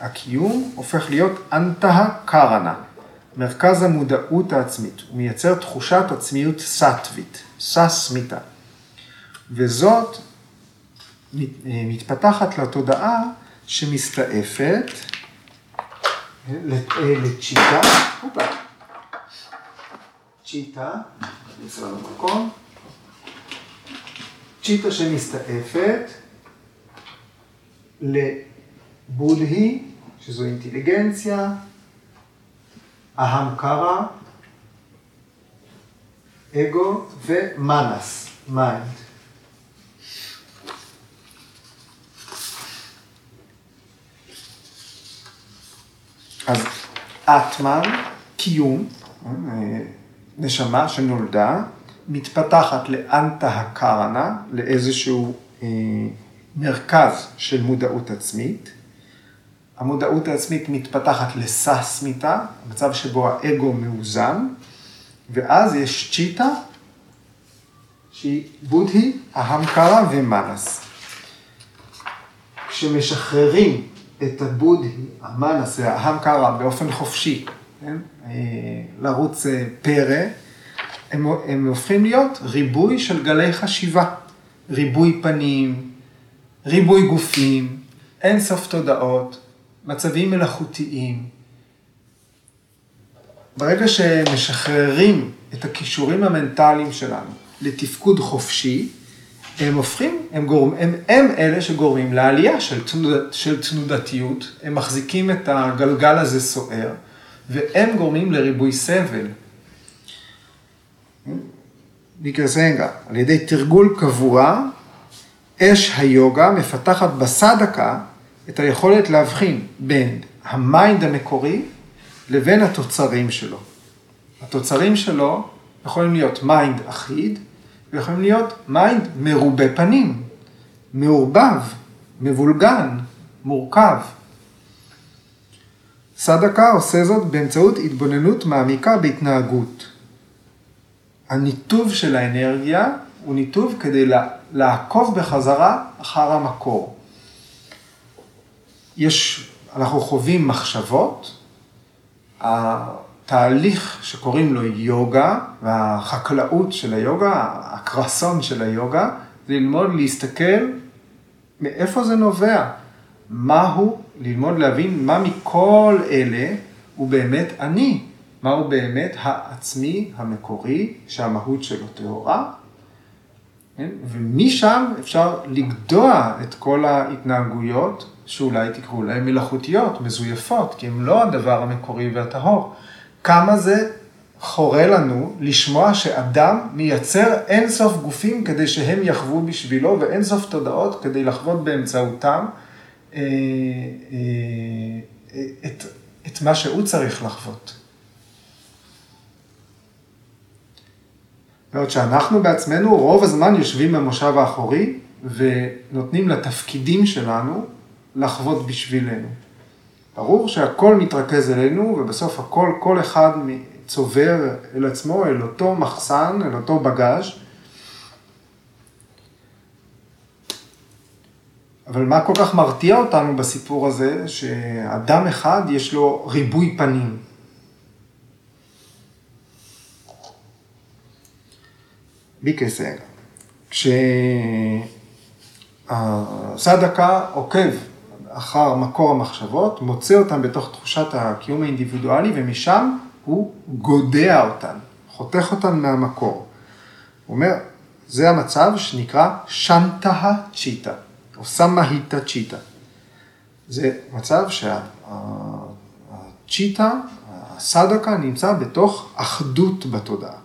הקיום הופך להיות אנטה קרנה. מרכז המודעות העצמית, הוא מייצר תחושת עצמיות סטווית, ססמיתה. וזאת מתפתחת לתודעה שמסתעפת לצ'יטה, צ'יטה, נמצא במקום, צ'יטה שמסתעפת לבודהי, שזו אינטליגנציה, אהמקרה, אגו ומנס, mind. אז אטמן, קיום, נשמה שנולדה, מתפתחת לאנטהקרנה, לאיזשהו אה, מרכז של מודעות עצמית. המודעות העצמית מתפתחת לססמיתה, מצב שבו האגו מאוזן, ואז יש צ'יטה, שהיא בודהי, ההמקרה ומנס. כשמשחררים את הבודהי, המנס וההמקרה באופן חופשי, כן? אה, לרוץ אה, פרא, הם, הם הופכים להיות ריבוי של גלי חשיבה, ריבוי פנים, ריבוי גופים, אין סוף תודעות, מצבים מלאכותיים. ברגע שמשחררים את הכישורים המנטליים שלנו לתפקוד חופשי, הם הופכים, הם, גורם, הם, הם אלה שגורמים לעלייה של, תנוד, של תנודתיות, הם מחזיקים את הגלגל הזה סוער, והם גורמים לריבוי סבל. בגלל זה, על ידי תרגול קבוע, אש היוגה מפתחת בסדקה את היכולת להבחין בין ה mind המקורי לבין התוצרים שלו. התוצרים שלו יכולים להיות mind אחיד, ויכולים להיות mind מרובה פנים, מעורבב, מבולגן, מורכב. סדקה עושה זאת באמצעות התבוננות מעמיקה בהתנהגות. הניתוב של האנרגיה הוא ניתוב כדי לעקוב בחזרה אחר המקור. יש, אנחנו חווים מחשבות, התהליך שקוראים לו יוגה, והחקלאות של היוגה, הקרסון של היוגה, זה ללמוד להסתכל מאיפה זה נובע, מהו, ללמוד להבין מה מכל אלה הוא באמת אני, מהו באמת העצמי המקורי, שהמהות שלו טהורה, כן? ומשם אפשר לגדוע את כל ההתנהגויות שאולי תקראו להן מלאכותיות, מזויפות, כי הן לא הדבר המקורי והטהור. כמה זה חורה לנו לשמוע שאדם מייצר אינסוף גופים כדי שהם יחוו בשבילו ואינסוף תודעות כדי לחוות באמצעותם אה, אה, את, את מה שהוא צריך לחוות. בעוד שאנחנו בעצמנו רוב הזמן יושבים במושב האחורי ונותנים לתפקידים שלנו לחוות בשבילנו. ברור שהכל מתרכז אלינו ובסוף הכל, כל אחד צובר אל עצמו, אל אותו מחסן, אל אותו בגאז'. אבל מה כל כך מרתיע אותנו בסיפור הזה, שאדם אחד יש לו ריבוי פנים. ביקסר. כשהסדקה עוקב אחר מקור המחשבות, מוצא אותם בתוך תחושת הקיום האינדיבידואלי, ומשם הוא גודע אותן, חותך אותן מהמקור. הוא אומר, זה המצב שנקרא שנטה צ'יטה, או סמהיטה צ'יטה. זה מצב שהצ'יטה, הסדקה, נמצא בתוך אחדות בתודעה.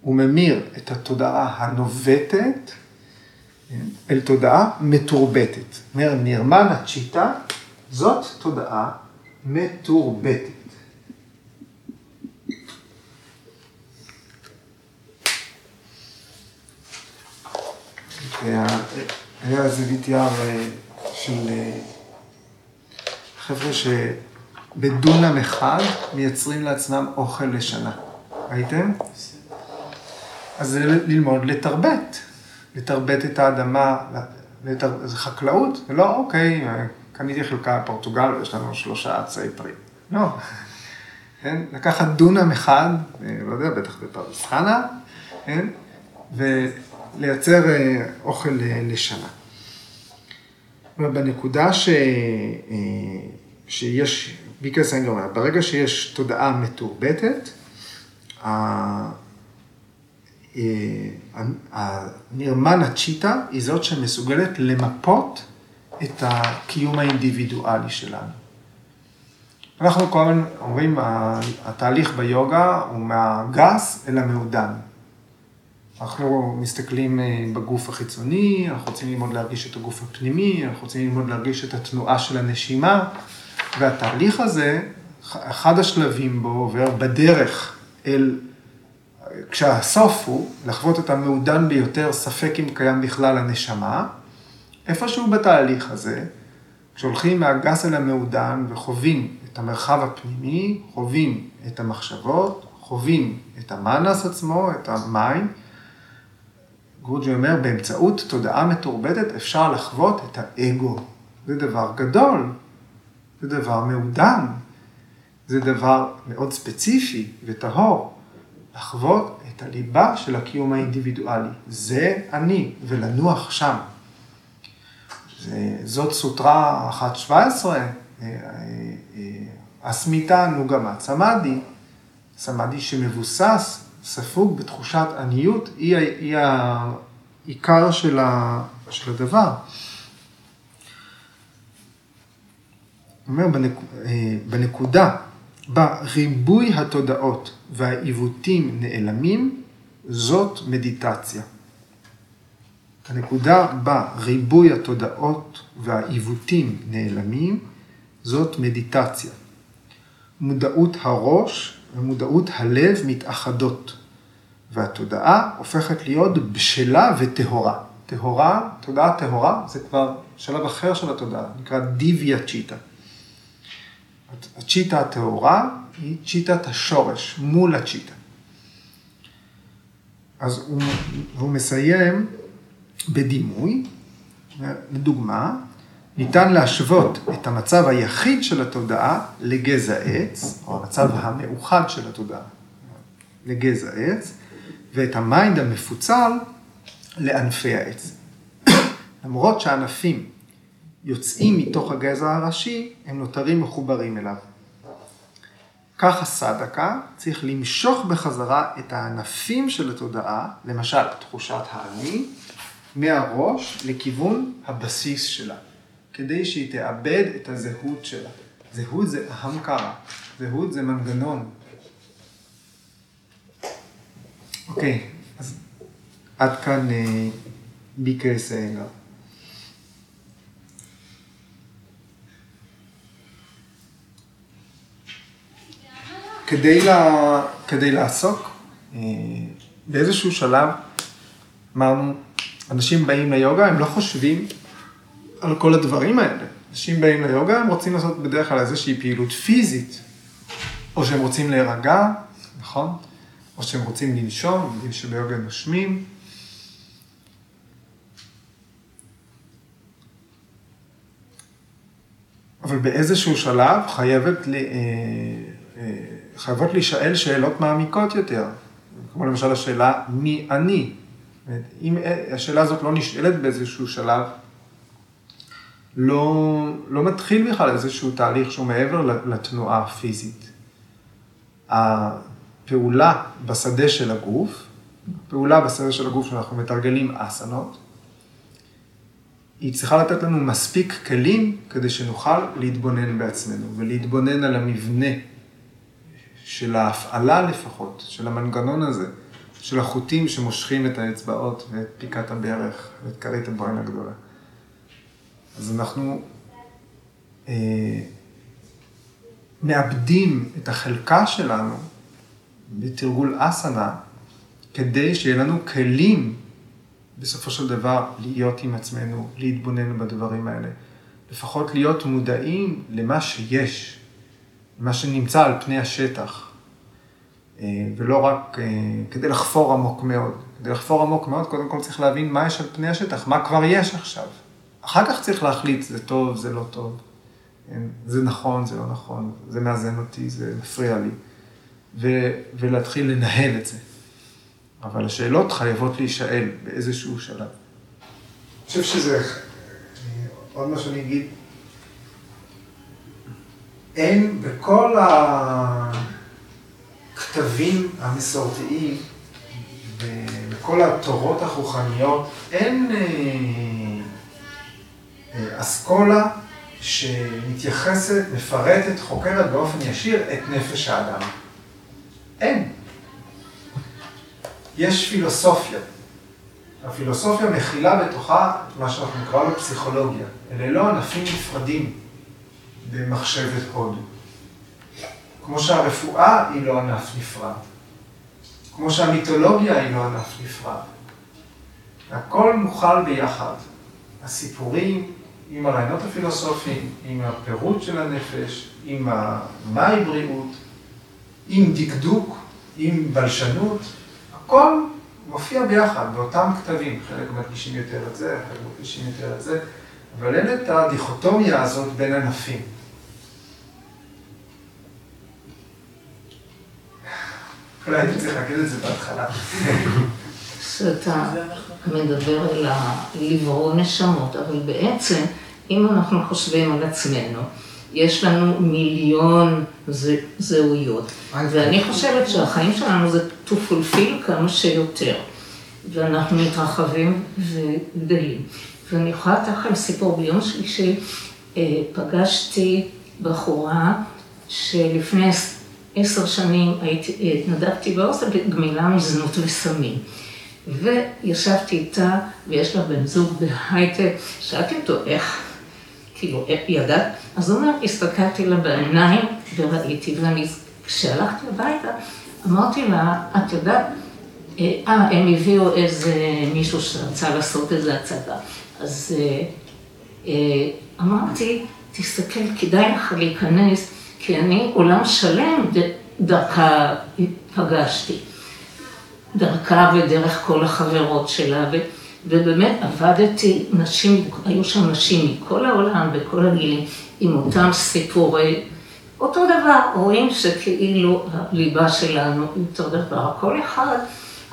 הוא ממיר את התודעה הנובטת אל תודעה מתורבתת. אומר, נרמן הצ'יטה, זאת תודעה מתורבתת. היה איזה וידיעה של אה, חבר'ה שבדונם אחד מייצרים לעצמם אוכל לשנה. ראיתם? אז זה ללמוד לתרבט. לתרבט את האדמה, לתר... זה חקלאות, זה לא, אוקיי, קניתי חלקה בפורטוגל ויש לנו שלושה עצי פרי. לא. כן? לקחת דונם אחד, אה, לא יודע, בטח בפרדס חנה, כן? ולייצר אה, אוכל אה, לשנה. בנקודה ש... שיש, ביקר סיינגר אומר, ברגע שיש תודעה מתורבתת, הנרמן הצ'יטה היא זאת שמסוגלת למפות את הקיום האינדיבידואלי שלנו. אנחנו כל הזמן אומרים, התהליך ביוגה הוא מהגס אל המעודן. אנחנו מסתכלים אה, בגוף החיצוני, אנחנו רוצים ללמוד להרגיש את הגוף הפנימי, אנחנו רוצים ללמוד להרגיש את התנועה של הנשימה, והתהליך הזה, אחד השלבים בו עובר בדרך אל כשהסוף הוא לחוות את המעודן ביותר, ספק אם קיים בכלל הנשמה, איפשהו בתהליך הזה, כשהולכים מהגס אל המעודן וחווים את המרחב הפנימי, חווים את המחשבות, חווים את המאנס עצמו, את המים, גרוג'י אומר, באמצעות תודעה מתורבתת אפשר לחוות את האגו. זה דבר גדול, זה דבר מעודן, זה דבר מאוד ספציפי וטהור. לחוות את הליבה של הקיום האינדיבידואלי. זה אני, ולנוח שם. זאת סוטרה 1.17, אסמיתה נוגמה סמאדי, סמאדי שמבוסס, ספוג בתחושת עניות, היא, היא העיקר של, ה, של הדבר. אומר, אה, בנקודה בה ריבוי התודעות והעיוותים נעלמים, זאת מדיטציה. הנקודה בה ריבוי התודעות והעיוותים נעלמים, זאת מדיטציה. מודעות הראש ומודעות הלב מתאחדות, והתודעה הופכת להיות בשלה וטהורה. טהורה, תודעה טהורה, זה כבר שלב אחר של התודעה, נקרא דיוויה צ'יטה. הצ'יטה הטהורה היא צ'יטת השורש, מול הצ'יטה. אז הוא, הוא מסיים בדימוי, לדוגמה, ניתן להשוות את המצב היחיד של התודעה לגזע עץ, או המצב המאוחד של התודעה לגזע עץ, ואת ה mind המפוצל לענפי העץ. למרות שהענפים יוצאים מתוך הגזע הראשי, הם נותרים מחוברים אליו. כך הסדקה צריך למשוך בחזרה את הענפים של התודעה, למשל תחושת האני, מהראש לכיוון הבסיס שלה, כדי שהיא תאבד את הזהות שלה. זהות זה אהמקרה, זהות זה מנגנון. אוקיי, אז עד כאן ביקר סנגר. כדי, לה, כדי לעסוק, אה, באיזשהו שלב אמרנו, אנשים באים ליוגה, הם לא חושבים על כל הדברים האלה. אנשים באים ליוגה, הם רוצים לעשות בדרך כלל איזושהי פעילות פיזית, או שהם רוצים להירגע, נכון? או שהם רוצים לנשום, יודעים שביוגה נושמים. אבל באיזשהו שלב חייבת, ל... אה, אה, חייבות להישאל שאלות מעמיקות יותר, כמו למשל השאלה מי אני. אם השאלה הזאת לא נשאלת באיזשהו שלב, לא, לא מתחיל בכלל איזשהו תהליך שהוא מעבר לתנועה הפיזית. הפעולה בשדה של הגוף, פעולה בשדה של הגוף שאנחנו מתרגלים אסנות, היא צריכה לתת לנו מספיק כלים כדי שנוכל להתבונן בעצמנו ולהתבונן על המבנה של ההפעלה לפחות, של המנגנון הזה, של החוטים שמושכים את האצבעות ואת פיקת הברך ואת כרית הברן הגדולה. אז אנחנו אה, מאבדים את החלקה שלנו בתרגול אסנה, כדי שיהיה לנו כלים בסופו של דבר להיות עם עצמנו, להתבונן בדברים האלה. לפחות להיות מודעים למה שיש, למה שנמצא על פני השטח. אה, ולא רק אה, כדי לחפור עמוק מאוד. כדי לחפור עמוק מאוד, קודם כל צריך להבין מה יש על פני השטח, מה כבר יש עכשיו. אחר כך צריך להחליט, זה טוב, זה לא טוב, כן? זה נכון, זה לא נכון, זה מאזן אותי, זה מפריע לי, ו- ולהתחיל לנהל את זה. אבל השאלות חייבות להישאל באיזשהו שלב. אני חושב שזה, עוד מה שאני אגיד, אין בכל הכתבים המסורתיים, בכל התורות הרוחניות, אין אה, אה, אסכולה שמתייחסת, מפרטת, חוקרת באופן ישיר את נפש האדם. אין. יש פילוסופיה. הפילוסופיה מכילה בתוכה את מה שאנחנו נקרא לו פסיכולוגיה. אלה לא ענפים נפרדים במחשבת הוד. כמו שהרפואה היא לא ענף נפרד. כמו שהמיתולוגיה היא לא ענף נפרד. הכל מוכל ביחד. הסיפורים עם הרעיונות הפילוסופיים, עם הפירוט של הנפש, עם מהי בריאות, עם דקדוק, עם בלשנות, הכל מופיע ביחד באותם כתבים, חלק מדגישים יותר את זה, חלק מדגישים יותר את זה, אבל אין את הדיכוטומיה הזאת בין ענפים. אולי הייתי צריך להגיד את זה בהתחלה. שאתה מדבר על לברוא נשמות, אבל בעצם, אם אנחנו חושבים על עצמנו, יש לנו מיליון זהויות, ואני חושבת שהחיים שלנו זה to fulfill כמה שיותר, ואנחנו מתרחבים וגדלים. ואני יכולה לתת לכם סיפור, ביום שלישי אה, פגשתי בחורה שלפני עשר שנים התנדבתי באוסטר בגמילה מזנות וסמים. וישבתי איתה, ויש לה בן זוג בהייטק, שאלתי אותו איך, כאילו, ידעת? אז הוא אומר, הסתכלתי לה בעיניים וראיתי, ואני, כשהלכתי הביתה, אמרתי לה, את יודעת, אה, הם הביאו איזה מישהו שרצה לעשות איזה הצגה. אז אה, אה, אמרתי, תסתכל, כדאי לך להיכנס, כי אני עולם שלם דרכה פגשתי. דרכה ודרך כל החברות שלה, ו, ובאמת עבדתי, נשים, היו שם נשים מכל העולם, בכל הגילים, עם אותם סיפורי, אותו דבר, רואים שכאילו הליבה שלנו אותו דבר, כל אחד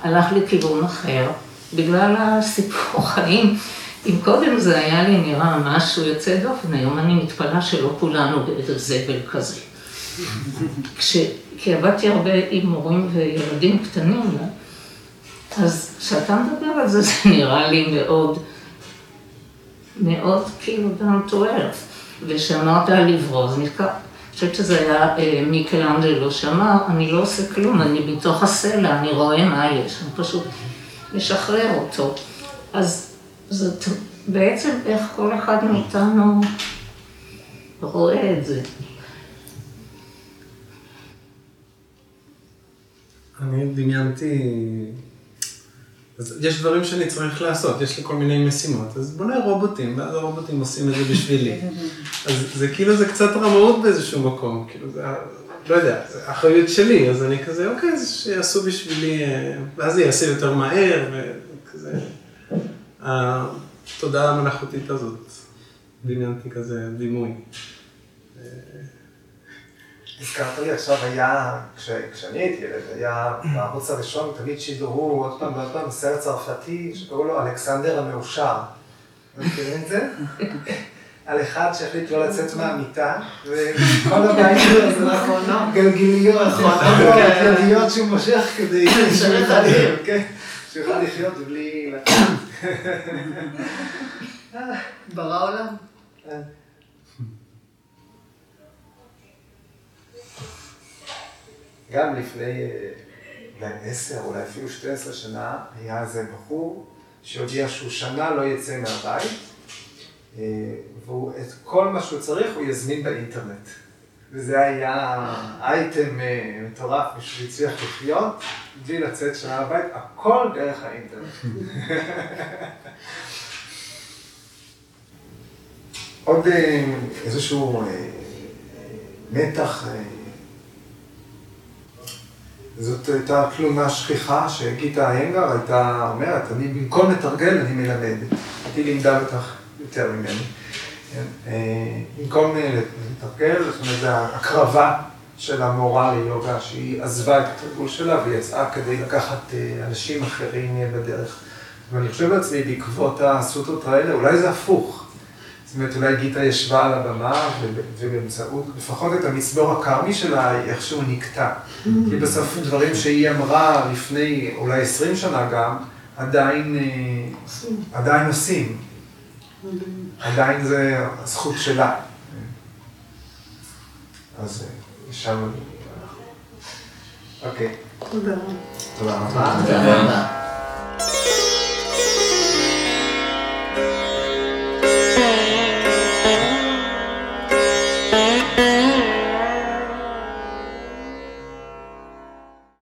הלך לכיוון אחר, בגלל הסיפור חיים. אם קודם זה היה לי נראה משהו יוצא דופן, היום אני מתפלאה שלא כולנו באיזה זבל כזה. כש, כי עבדתי הרבה עם מורים וילדים קטנים, אז כשאתה מדבר על זה, זה נראה לי מאוד, מאוד כאילו to earth. וכשאמרת על לברוז, נזכר, אני חושבת שזה היה אה, מיקל אנג'לו שאמר, אני לא עושה כלום, אני בתוך הסלע, אני רואה מה יש, אני פשוט משחרר אותו. אז זאת בעצם איך כל אחד מאיתנו רואה את זה. אני דמיינתי, אז יש דברים שאני צריך לעשות, יש לי כל מיני משימות, אז בוא נראה רובוטים, ואז הרובוטים עושים את זה בשבילי. אז זה כאילו זה קצת רמאות באיזשהו מקום, כאילו זה, לא יודע, זה אחריות שלי, אז אני כזה, אוקיי, אז שיעשו בשבילי, אה, ואז זה יעשה יותר מהר, וכזה, התודעה המלאכותית הזאת, דמיינתי כזה דימוי. הזכרת לי עכשיו, היה, כש, כשאני הייתי ילד, היה בערוץ הראשון, תמיד שידרו עוד פעם ועוד פעם סרט צרפתי שקראו לו אלכסנדר המאושר. מכירים את זה? על אחד שהחליט לא לצאת מהמיטה, וכל הבית שלו זה נכון, גלגיליות, גלגיליות שהוא מושך כדי שהוא יוכל לחיות בלי... ברא עולם. גם לפני אולי עשר, אולי אפילו 12 שנה, היה איזה בחור שהודיע שהוא שנה לא יצא מהבית, והוא, את כל מה שהוא צריך הוא יזמין באינטרנט. וזה היה אייטם מטורף בשביל הצליח לחיות, בלי לצאת שנה מהבית, הכל דרך האינטרנט. עוד איזשהו מתח זאת הייתה תלונה שכיחה שגיטה איינגר הייתה אומרת, אני במקום לתרגל אני מלמדת. הייתי לימדה בטח יותר ממני. במקום לתרגל, זאת אומרת, זה הקרבה של המורה ליוגה, שהיא עזבה את התרגול שלה ויצאה כדי לקחת אנשים אחרים בדרך. ואני חושב לעצמי, בעקבות הסוטות האלה, אולי זה הפוך. זאת אומרת, אולי גיטה ישבה על הבמה, ובאמצעות, לפחות את המצבור הקרמי שלה, איכשהו נקטע. כי בסוף דברים שהיא אמרה לפני אולי עשרים שנה גם, עדיין, עדיין עושים. עדיין זה הזכות שלה. אז שם אני... אוקיי. תודה. תודה רבה. תודה רבה.